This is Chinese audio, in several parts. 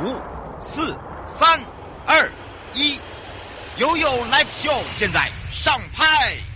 五、四、三、二、一，悠悠 Live Show 现在上拍。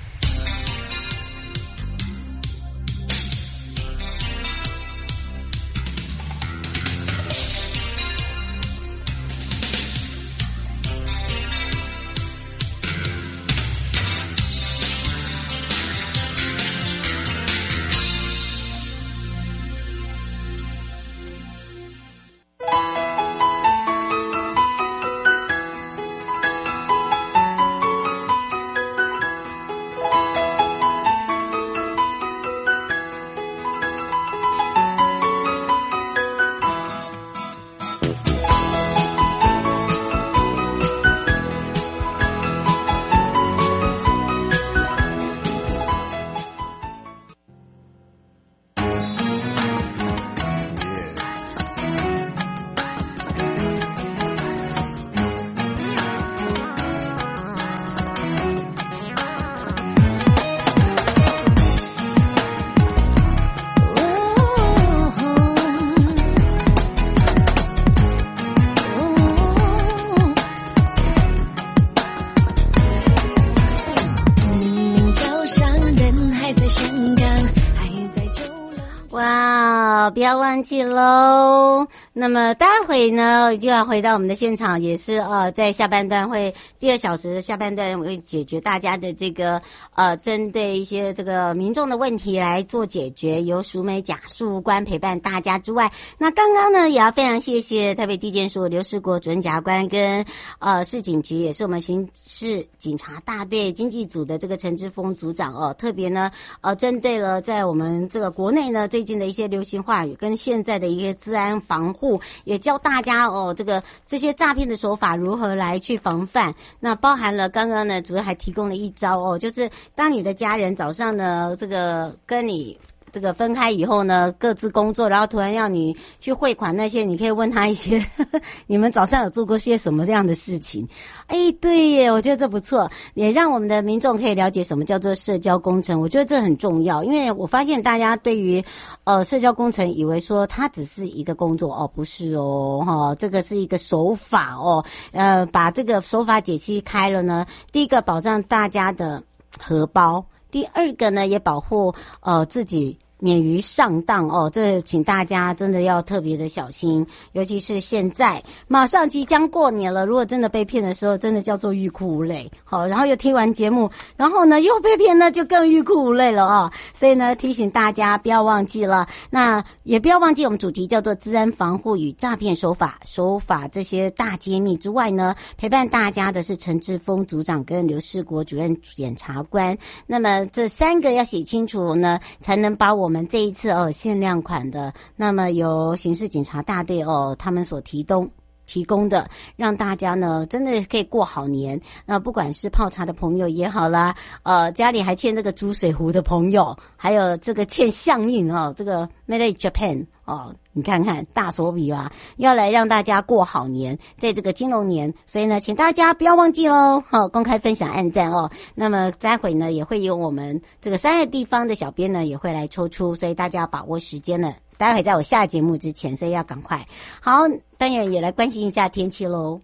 忘记喽。那么待会呢，就要回到我们的现场，也是呃，在下半段会第二小时的下半段会解决大家的这个呃，针对一些这个民众的问题来做解决。由淑美检察官陪伴大家之外，那刚刚呢，也要非常谢谢台北地检署刘世国主任检察官跟呃市警局，也是我们刑事警察大队经济组的这个陈志峰组长哦，特别呢呃，针对了在我们这个国内呢最近的一些流行话语跟现在的一些治安防护。也教大家哦，这个这些诈骗的手法如何来去防范。那包含了刚刚呢，主要还提供了一招哦，就是当你的家人早上呢，这个跟你。这个分开以后呢，各自工作，然后突然要你去汇款那些，你可以问他一些，呵呵，你们早上有做过些什么这样的事情？哎，对耶，我觉得这不错，也让我们的民众可以了解什么叫做社交工程。我觉得这很重要，因为我发现大家对于呃社交工程以为说它只是一个工作哦，不是哦，哈、哦，这个是一个手法哦，呃，把这个手法解析开了呢，第一个保障大家的荷包，第二个呢也保护呃自己。免于上当哦，这请大家真的要特别的小心，尤其是现在马上即将过年了，如果真的被骗的时候，真的叫做欲哭无泪。好，然后又听完节目，然后呢又被骗，那就更欲哭无泪了、哦！所以呢，提醒大家不要忘记了，那也不要忘记我们主题叫做资安防护与诈骗手法手法这些大揭秘之外呢，陪伴大家的是陈志峰组长跟刘世国主任检察官。那么这三个要写清楚呢，才能把我我们这一次哦，限量款的，那么由刑事警察大队哦，他们所提供。提供的，让大家呢真的可以过好年。那不管是泡茶的朋友也好啦，呃，家里还欠这个煮水壶的朋友，还有这个欠相印哦，这个 Made in Japan。哦，你看看大手笔吧，要来让大家过好年，在这个金龙年，所以呢，请大家不要忘记喽，好，公开分享按赞哦。那么待会呢，也会有我们这个三个地方的小编呢，也会来抽出，所以大家把握时间了。待会在我下节目之前，所以要赶快。好，当然也来关心一下天气喽。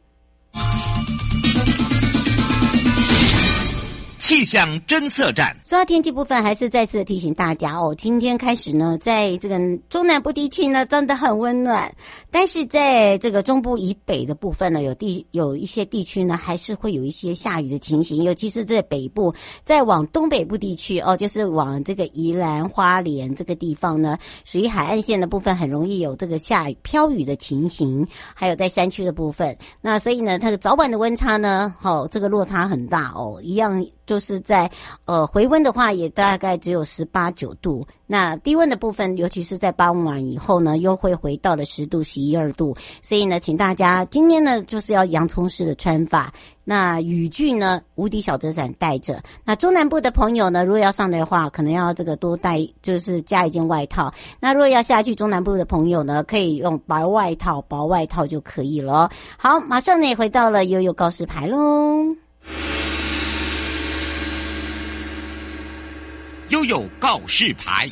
气象侦测站。说到天气部分，还是再次提醒大家哦，今天开始呢，在这个中南部地区呢，真的很温暖。但是在这个中部以北的部分呢，有地有一些地区呢，还是会有一些下雨的情形。尤其是在北部，再往东北部地区哦，就是往这个宜兰花莲这个地方呢，属于海岸线的部分，很容易有这个下雨飘雨的情形。还有在山区的部分，那所以呢，它的早晚的温差呢，好、哦，这个落差很大哦，一样。就是在呃回温的话，也大概只有十八九度。那低温的部分，尤其是在傍晚以后呢，又会回到了十度、十一二度。所以呢，请大家今天呢，就是要洋葱式的穿法。那雨具呢，无敌小折伞带着。那中南部的朋友呢，如果要上来的话，可能要这个多带，就是加一件外套。那如果要下去中南部的朋友呢，可以用薄外套、薄外套就可以了。好，马上呢，也回到了悠悠告示牌喽。都有告示牌。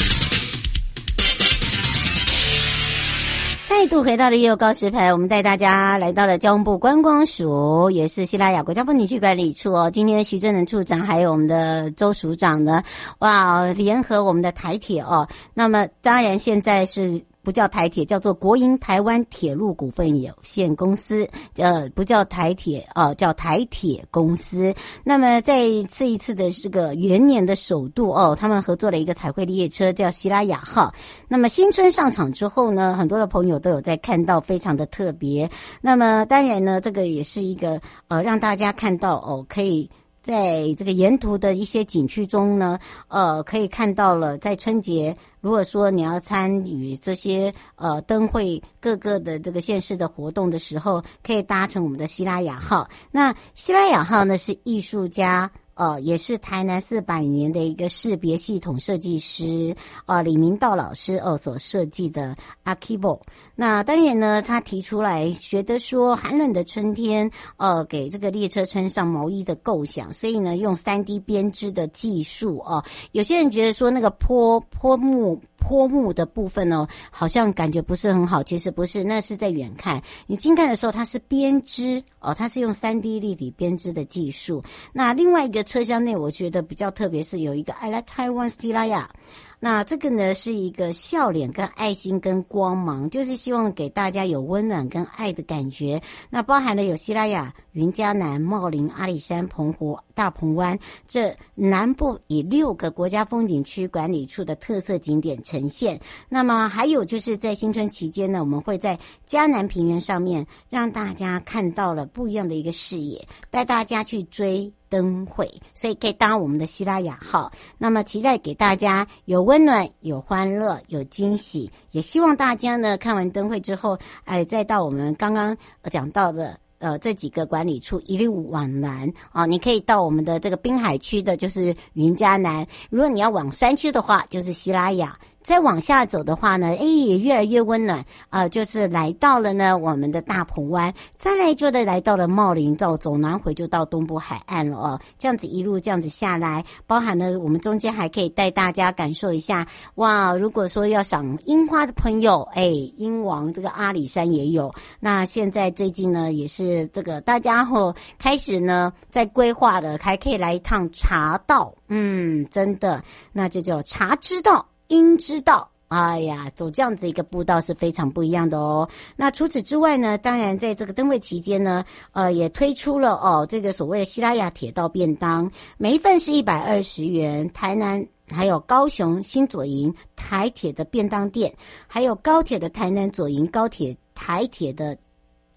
再度回到了也有告示牌，我们带大家来到了交通部观光署，也是西拉雅国家风景区管理处哦。今天徐正能处长还有我们的周署长呢，哇，联合我们的台铁哦。那么当然现在是。不叫台铁，叫做国营台湾铁路股份有限公司，呃，不叫台铁啊，叫台铁公司。那么在一次一次的这个元年的首度哦，他们合作了一个彩绘列车，叫希拉雅号。那么新春上场之后呢，很多的朋友都有在看到，非常的特别。那么当然呢，这个也是一个呃，让大家看到哦，可以。在这个沿途的一些景区中呢，呃，可以看到了，在春节，如果说你要参与这些呃灯会各个的这个县市的活动的时候，可以搭乘我们的希拉雅号。那希拉雅号呢，是艺术家。呃，也是台南四百年的一个识别系统设计师，呃，李明道老师哦所设计的 Akibo。那当然呢，他提出来觉得说寒冷的春天，呃，给这个列车穿上毛衣的构想，所以呢，用三 D 编织的技术哦，有些人觉得说那个坡坡木。坡木的部分呢，好像感觉不是很好。其实不是，那是在远看。你近看的时候，它是编织哦，它是用三 D 立体编织的技术。那另外一个车厢内，我觉得比较特别，是有一个 I like Taiwan 西拉雅。那这个呢，是一个笑脸跟爱心跟光芒，就是希望给大家有温暖跟爱的感觉。那包含了有西拉雅、云嘉南、茂林、阿里山、澎湖、大鹏湾这南部以六个国家风景区管理处的特色景点呈现。那么还有就是在新春期间呢，我们会在嘉南平原上面让大家看到了不一样的一个视野，带大家去追。灯会，所以可以当我们的希拉雅号。那么期待给大家有温暖、有欢乐、有惊喜。也希望大家呢看完灯会之后，哎，再到我们刚刚讲到的呃这几个管理处一路往南啊，你可以到我们的这个滨海区的，就是云嘉南。如果你要往山区的话，就是西拉雅。再往下走的话呢，哎，也越来越温暖啊、就是来到了呢我们的大鹏湾，再来就得来到了茂林，道走南回就到东部海岸了哦。这样子一路这样子下来，包含了我们中间还可以带大家感受一下哇！如果说要赏樱花的朋友，哎，英王这个阿里山也有。那现在最近呢，也是这个大家伙开始呢在规划了，还可以来一趟茶道，嗯，真的，那就叫茶之道。樱之道，哎呀，走这样子一个步道是非常不一样的哦。那除此之外呢，当然在这个灯会期间呢，呃，也推出了哦，这个所谓的西拉雅铁道便当，每一份是一百二十元。台南还有高雄新左营台铁的便当店，还有高铁的台南左营高铁台铁的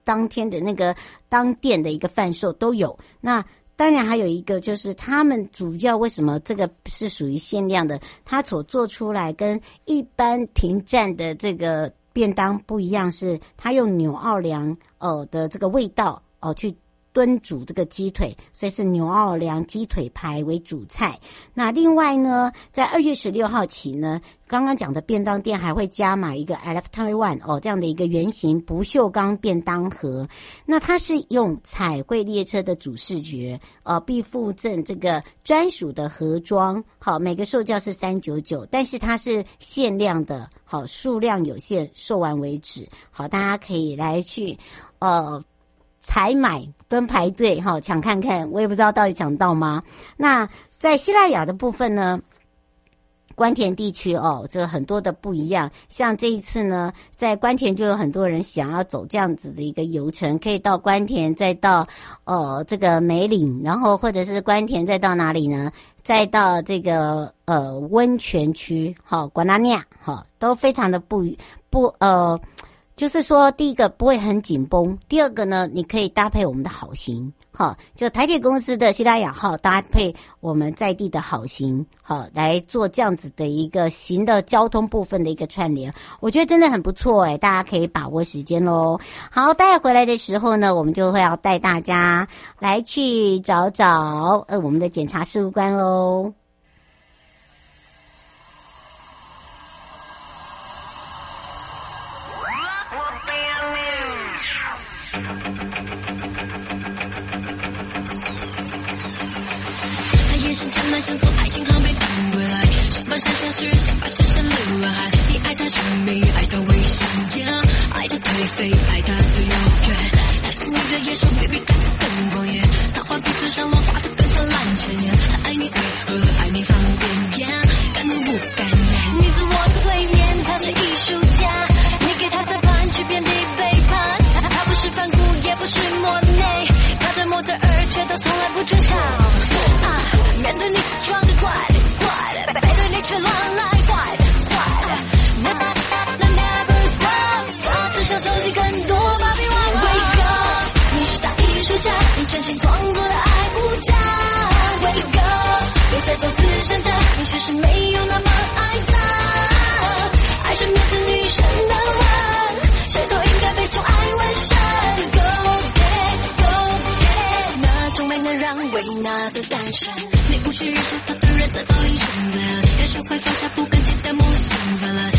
当天的那个当店的一个贩售都有。那当然，还有一个就是他们主教为什么这个是属于限量的？他所做出来跟一般停站的这个便当不一样，是他用纽奥良呃的这个味道哦、去炖煮这个鸡腿，所以是牛奥良鸡腿排为主菜。那另外呢，在二月十六号起呢。刚刚讲的便当店还会加码一个 I Love Taiwan 哦，这样的一个圆形不锈钢便当盒。那它是用彩绘列车的主视觉，呃，并附赠这个专属的盒装。好，每个售价是三九九，但是它是限量的，好，数量有限，售完为止。好，大家可以来去呃采买跟排队哈抢看看，我也不知道到底抢到吗？那在希腊雅的部分呢？关田地区哦，这很多的不一样。像这一次呢，在关田就有很多人想要走这样子的一个游程，可以到关田，再到呃这个梅岭，然后或者是关田再到哪里呢？再到这个呃温泉区，好，瓜拉尼亚，好，都非常的不不呃，就是说第一个不会很紧绷，第二个呢，你可以搭配我们的好行。好，就台铁公司的西拉雅号搭配我们在地的好行，好来做这样子的一个行的交通部分的一个串联，我觉得真的很不错哎，大家可以把握时间喽。好，待回来的时候呢，我们就会要带大家来去找找呃我们的检察事务官喽。他眼神湛蓝，像从爱情旁边等归来。想把山下诗人，想把山下流浪汉。你爱他，神秘；爱他，危险间；爱他，颓废；爱他，多遥远。他是你的野兽，baby。他在灯光，他画皮最上魔花，他更灿烂鲜年。他爱你，随和。真心创作的爱无价。Wake up，别再做慈善家，你其实没有那么爱他。爱是每个女生的吻，谁都应该被宠爱完善。Go get go get，那种美能让维纳斯诞生。你不需要说他的人，他早已选择。要学会放下，不敢接待，梦想泛滥。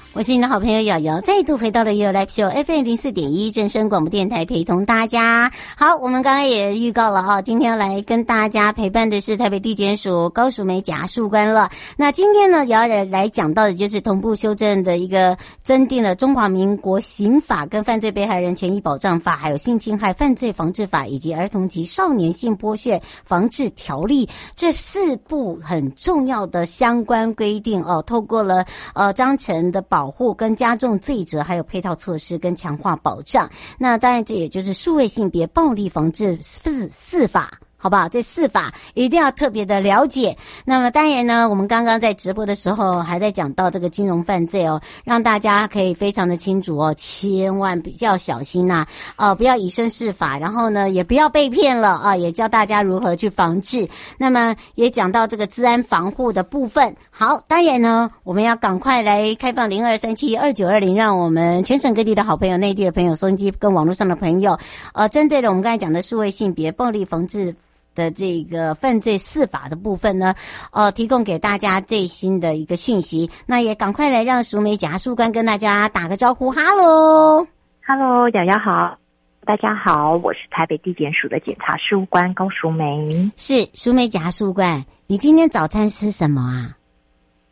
我是你的好朋友瑶瑶，再度回到了 You Live Show FM 零四点一正声广播电台，陪同大家。好，我们刚刚也预告了啊，今天要来跟大家陪伴的是台北地检署高淑梅检察官了。那今天呢，瑶瑶来来讲到的就是同步修正的一个增订了中华民国刑法跟犯罪被害人权益保障法，还有性侵害犯罪防治法以及儿童及少年性剥削防治条例这四部很重要的相关规定哦，透过了呃章程的保。保护跟加重罪责，还有配套措施跟强化保障。那当然，这也就是数位性别暴力防治四四法。好不好？这四法一定要特别的了解。那么当然呢，我们刚刚在直播的时候还在讲到这个金融犯罪哦，让大家可以非常的清楚哦，千万比较小心呐，哦，不要以身试法，然后呢，也不要被骗了啊，也教大家如何去防治。那么也讲到这个治安防护的部分。好，当然呢，我们要赶快来开放零二三七二九二零，让我们全省各地的好朋友、内地的朋友、收音机跟网络上的朋友，呃，针对了我们刚才讲的数位性别暴力防治。的这个犯罪司法的部分呢，呃，提供给大家最新的一个讯息。那也赶快来让淑梅检察官跟大家打个招呼，哈喽，哈喽，瑶瑶好，大家好，我是台北地检署的检察事务官高淑梅。是淑梅检察事务官，你今天早餐吃什么啊？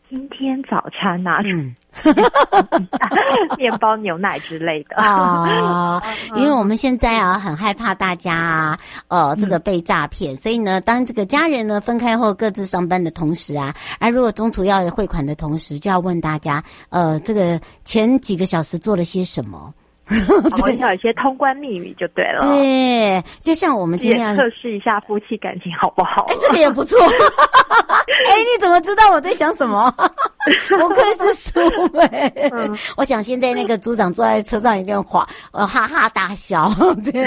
今天早餐拿出 面包、牛奶之类的啊，因为我们现在啊很害怕大家啊，呃，这个被诈骗，所以呢，当这个家人呢分开后各自上班的同时啊，而如果中途要汇款的同时，就要问大家，呃，这个前几个小时做了些什么。我要有一些通关密语就对了。对，就像我们今天测试一下夫妻感情好不好？哎，这个也不错。哎，你怎么知道我在想什么？不愧是苏梅。嗯、我想现在那个组长坐在车上一定滑，呃，哈哈大笑。对。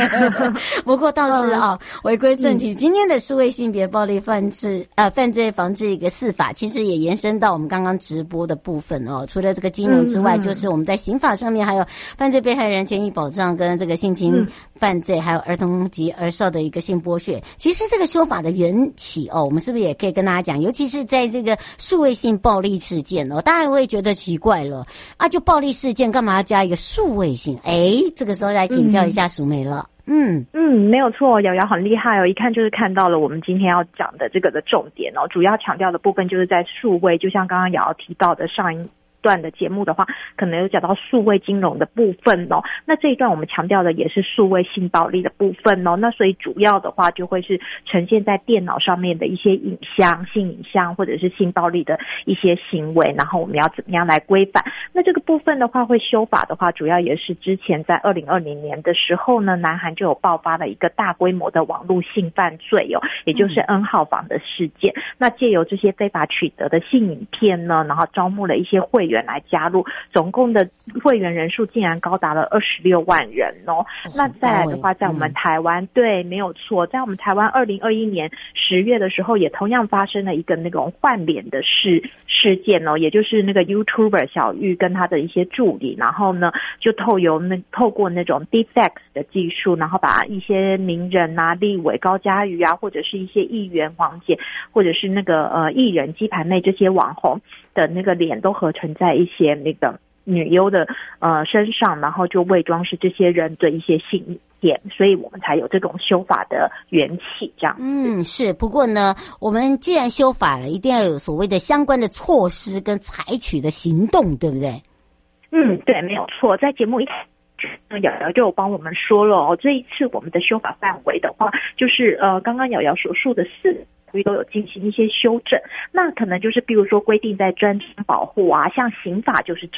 不过倒是啊，回归正题，嗯、今天的数位性别暴力犯治呃犯罪防治一个四法，其实也延伸到我们刚刚直播的部分哦。除了这个金融之外，嗯、就是我们在刑法上面还有犯罪被害人。人权益保障跟这个性侵犯罪，还有儿童及儿少的一个性剥削，其实这个修法的缘起哦，我们是不是也可以跟大家讲？尤其是在这个数位性暴力事件哦，当然我也觉得奇怪了啊，就暴力事件干嘛要加一个数位性？哎，这个时候来请教一下淑梅了。嗯嗯，没有错，瑶瑶很厉害哦，一看就是看到了我们今天要讲的这个的重点哦，主要强调的部分就是在数位，就像刚刚瑶瑶提到的上一段的节目的话，可能有讲到数位金融的部分哦。那这一段我们强调的也是数位性暴力的部分哦。那所以主要的话就会是呈现在电脑上面的一些影像、性影像或者是性暴力的一些行为，然后我们要怎么样来规范？那这个部分的话会修法的话，主要也是之前在二零二零年的时候呢，南韩就有爆发了一个大规模的网络性犯罪哦，也就是 N 号房的事件。嗯、那借由这些非法取得的性影片呢，然后招募了一些会员。来加入，总共的会员人数竟然高达了二十六万人哦。那再来的话，在我们台湾，对，没有错，在我们台湾二零二一年十月的时候，也同样发生了一个那种换脸的事事件哦，也就是那个 YouTuber 小玉跟他的一些助理，然后呢，就透由那透过那种 Deepfake 的技术，然后把一些名人啊、立委高嘉瑜啊，或者是一些议员黄姐，或者是那个呃艺人鸡排妹这些网红。的那个脸都合成在一些那个女优的呃身上，然后就伪装是这些人的一些性点，所以我们才有这种修法的缘起。这样，嗯，是。不过呢，我们既然修法了，一定要有所谓的相关的措施跟采取的行动，对不对？嗯，对，没有错。在节目一开始，那瑶瑶就帮我们说了哦，这一次我们的修法范围的话，就是呃，刚刚瑶瑶所述的四。都有进行一些修正，那可能就是比如说规定在专章保护啊，像刑法就是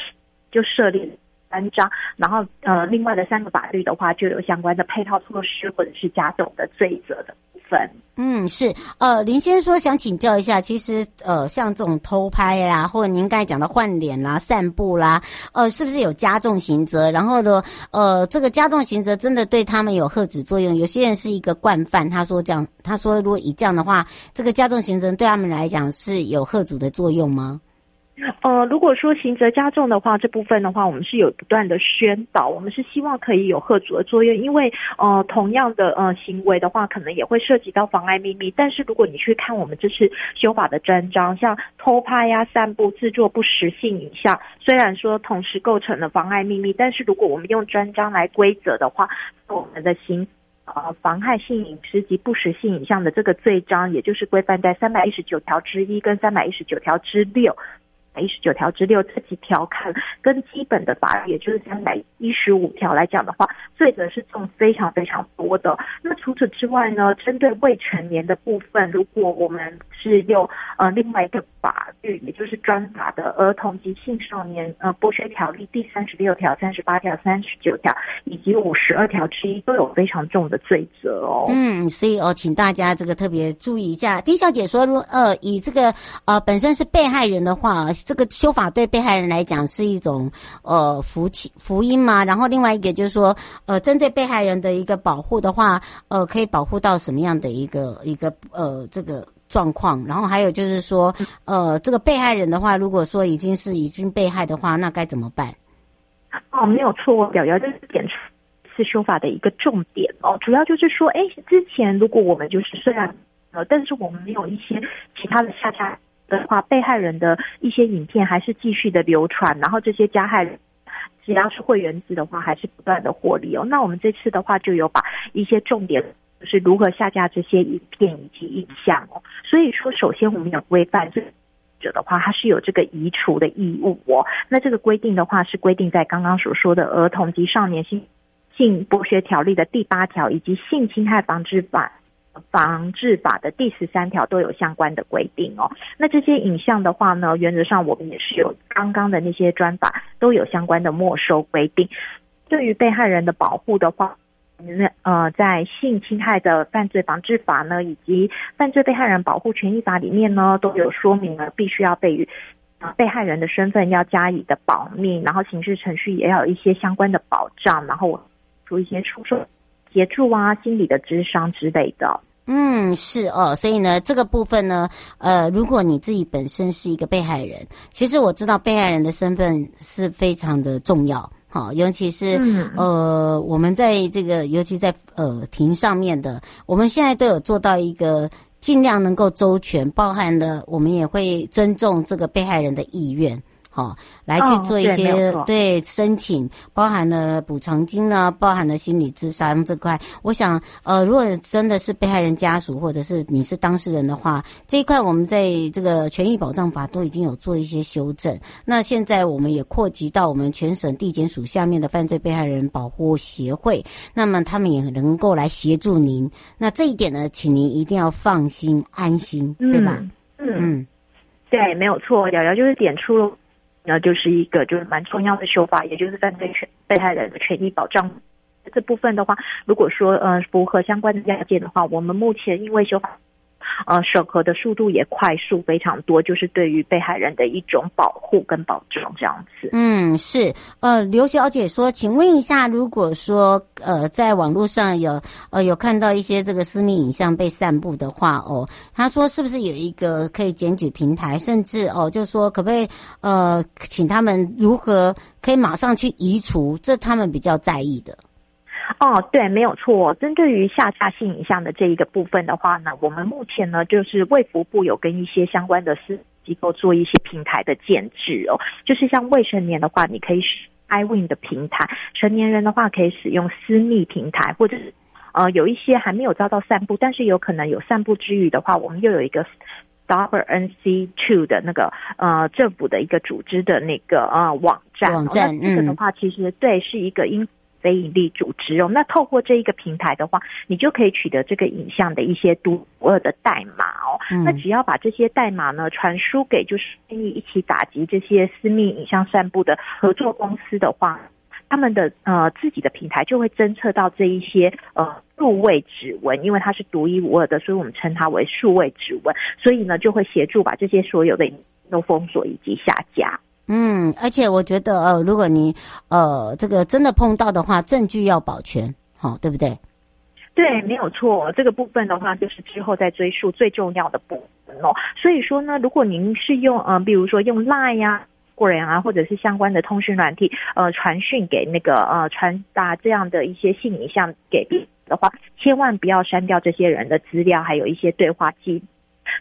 就设立三章，然后呃另外的三个法律的话就有相关的配套措施或者是加重的罪责的。分嗯是呃林先生说想请教一下，其实呃像这种偷拍啦，或者您刚才讲的换脸啦、散步啦，呃是不是有加重刑责？然后呢呃这个加重刑责真的对他们有吓止作用？有些人是一个惯犯，他说这样，他说如果以这样的话，这个加重刑责对他们来讲是有吓阻的作用吗？呃，如果说刑责加重的话，这部分的话，我们是有不断的宣导，我们是希望可以有吓阻的作用，因为呃，同样的呃行为的话，可能也会涉及到妨碍秘密。但是如果你去看我们这次修法的专章，像偷拍呀、散布、制作不实性影像，虽然说同时构成了妨碍秘密，但是如果我们用专章来规则的话，我们的刑呃妨害性隐私及不实性影像的这个罪章，也就是规范在三百一十九条之一跟三百一十九条之六。一百一十九条之六这几条看跟基本的法律，也就是三百一十五条来讲的话，罪责是重非常非常多的。那除此之外呢，针对未成年的部分，如果我们是用呃另外一个法律，也就是专法的《儿童及青少年呃剥削条例》第三十六条、三十八条、三十九条以及五十二条之一，都有非常重的罪责哦。嗯，所以哦，请大家这个特别注意一下。丁小姐说，如呃以这个呃本身是被害人的话。这个修法对被害人来讲是一种呃福气福音嘛，然后另外一个就是说，呃，针对被害人的一个保护的话，呃，可以保护到什么样的一个一个呃这个状况？然后还有就是说，呃，这个被害人的话，如果说已经是已经被害的话，那该怎么办？哦，没有错，瑶瑶就是点出是修法的一个重点哦，主要就是说，哎，之前如果我们就是虽然呃，但是我们没有一些其他的下架。的话，被害人的一些影片还是继续的流传，然后这些加害人只要是会员制的话，还是不断的获利哦。那我们这次的话，就有把一些重点，是如何下架这些影片以及影像哦。所以说，首先我们有规范这者的话，它是有这个移除的义务哦。那这个规定的话，是规定在刚刚所说的《儿童及少年性性剥削条例》的第八条以及《性侵害防治法》。防治法的第十三条都有相关的规定哦。那这些影像的话呢，原则上我们也是有刚刚的那些专法都有相关的没收规定。对于被害人的保护的话，那呃，在性侵害的犯罪防治法呢，以及犯罪被害人保护权益法里面呢，都有说明了必须要被于被害人的身份要加以的保密，然后刑事程序也要有一些相关的保障，然后做一些出售。协助啊，心理的咨商之类的。嗯，是哦，所以呢，这个部分呢，呃，如果你自己本身是一个被害人，其实我知道被害人的身份是非常的重要，好，尤其是、嗯、呃，我们在这个，尤其在呃庭上面的，我们现在都有做到一个尽量能够周全，包含了我们也会尊重这个被害人的意愿。好，来去做一些、哦、对，对申请，包含了补偿金呢，包含了心理智商这块。我想，呃，如果真的是被害人家属或者是你是当事人的话，这一块我们在这个权益保障法都已经有做一些修正。那现在我们也扩及到我们全省地检署下面的犯罪被害人保护协会，那么他们也能够来协助您。那这一点呢，请您一定要放心安心，对吧？嗯，嗯对，没有错，瑶瑶就是点出了。那就是一个就是蛮重要的修法，也就是犯罪权被害人的权益保障这部分的话，如果说嗯符合相关的要件的话，我们目前因为修法。呃，审核的速度也快速非常多，就是对于被害人的一种保护跟保障这样子。嗯，是。呃，刘小姐说，请问一下，如果说呃，在网络上有呃有看到一些这个私密影像被散布的话，哦，她说是不是有一个可以检举平台，甚至哦，就说可不可以呃，请他们如何可以马上去移除，这他们比较在意的。哦，对，没有错。针对于下架性影像的这一个部分的话呢，我们目前呢就是卫福部有跟一些相关的私机构做一些平台的建制哦，就是像未成年的话，你可以使 iWin 的平台；成年人的话，可以使用私密平台，或者是呃有一些还没有遭到散布，但是有可能有散布之余的话，我们又有一个 Stopper NC Two 的那个呃政府的一个组织的那个呃网站。网站，哦、那这个的话，其实对是一个因。非营利组织哦，那透过这一个平台的话，你就可以取得这个影像的一些独一无二的代码哦。嗯、那只要把这些代码呢传输给就是愿意一起打击这些私密影像散布的合作公司的话，他们的呃自己的平台就会侦测到这一些呃数位指纹，因为它是独一无二的，所以我们称它为数位指纹。所以呢，就会协助把这些所有的都封锁以及下架。嗯，而且我觉得，呃，如果你呃这个真的碰到的话，证据要保全，好、哦，对不对？对，没有错。这个部分的话，就是之后再追溯最重要的部分哦。所以说呢，如果您是用呃，比如说用 Line 呀、啊、过人啊，或者是相关的通讯软体，呃，传讯给那个呃传达这样的一些信影像给别人的话，千万不要删掉这些人的资料，还有一些对话记录。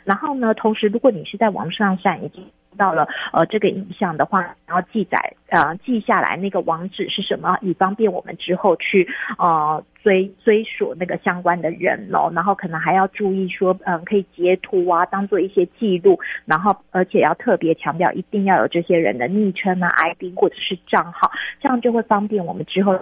然后呢，同时如果你是在网上上已经。到了呃这个影像的话，然后记载呃记下来那个网址是什么，以方便我们之后去呃追追索那个相关的人喽。然后可能还要注意说，嗯、可以截图啊，当做一些记录。然后而且要特别强调，一定要有这些人的昵称啊、ID 或者是账号，这样就会方便我们之后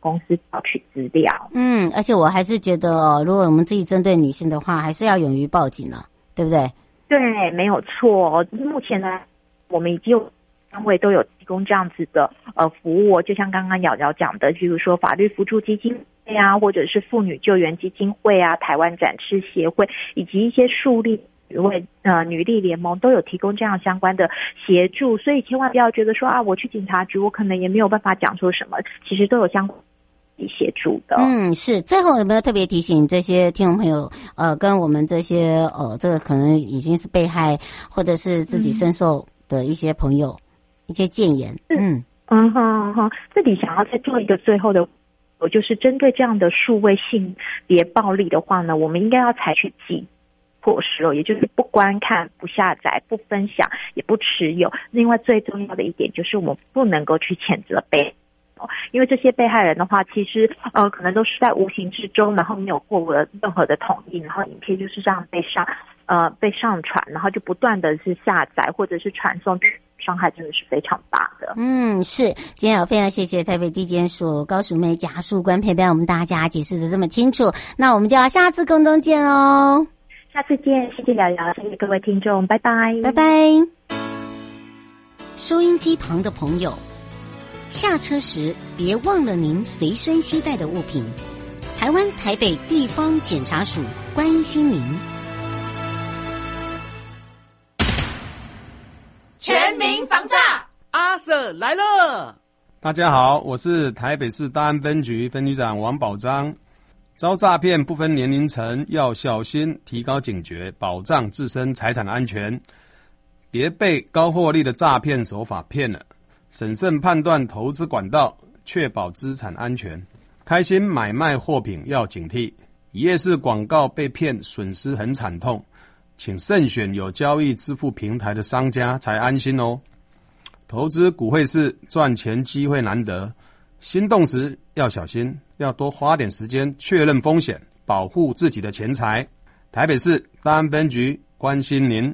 公司调取资料。嗯，而且我还是觉得，如果我们自己针对女性的话，还是要勇于报警了，对不对？对，没有错。目前呢，我们已经有单位都有提供这样子的呃服务，就像刚刚瑶瑶讲的，比如说法律扶助基金会啊，或者是妇女救援基金会啊，台湾展翅协会，以及一些树立为呃女力联盟都有提供这样相关的协助。所以千万不要觉得说啊，我去警察局，我可能也没有办法讲出什么，其实都有相关。协助的，嗯，是。最后有没有特别提醒这些听众朋友，呃，跟我们这些呃，这个可能已经是被害或者是自己深受的一些朋友、嗯、一些谏言？嗯嗯好好，这里想要再做一个最后的，我就是针对这样的数位性别暴力的话呢，我们应该要采取几措施哦，也就是不观看、不下载、不分享、也不持有。另外最重要的一点就是，我们不能够去谴责被。因为这些被害人的话，其实呃，可能都是在无形之中，然后没有过我的任何的同意，然后影片就是这样被上呃被上传，然后就不断的是下载或者是传送，伤害真的是非常大的。嗯，是。今天我非常谢谢台北地检署高淑梅检察事务官陪伴我们大家解释的这么清楚，那我们就要下次空中见哦。下次见，谢谢瑶瑶，谢谢各位听众，拜拜，拜拜。收音机旁的朋友。下车时别忘了您随身携带的物品。台湾台北地方检察署关心您。全民防诈，阿 Sir 来了。大家好，我是台北市大安分局分局长王宝章。遭诈骗不分年龄层，要小心，提高警觉，保障自身财产安全，别被高获利的诈骗手法骗了。审慎判断投资管道，确保资产安全。开心买卖货品要警惕，一夜式广告被骗，损失很惨痛。请慎选有交易支付平台的商家才安心哦。投资股汇市赚钱机会难得，心动时要小心，要多花点时间确认风险，保护自己的钱财。台北市大安分局关心您。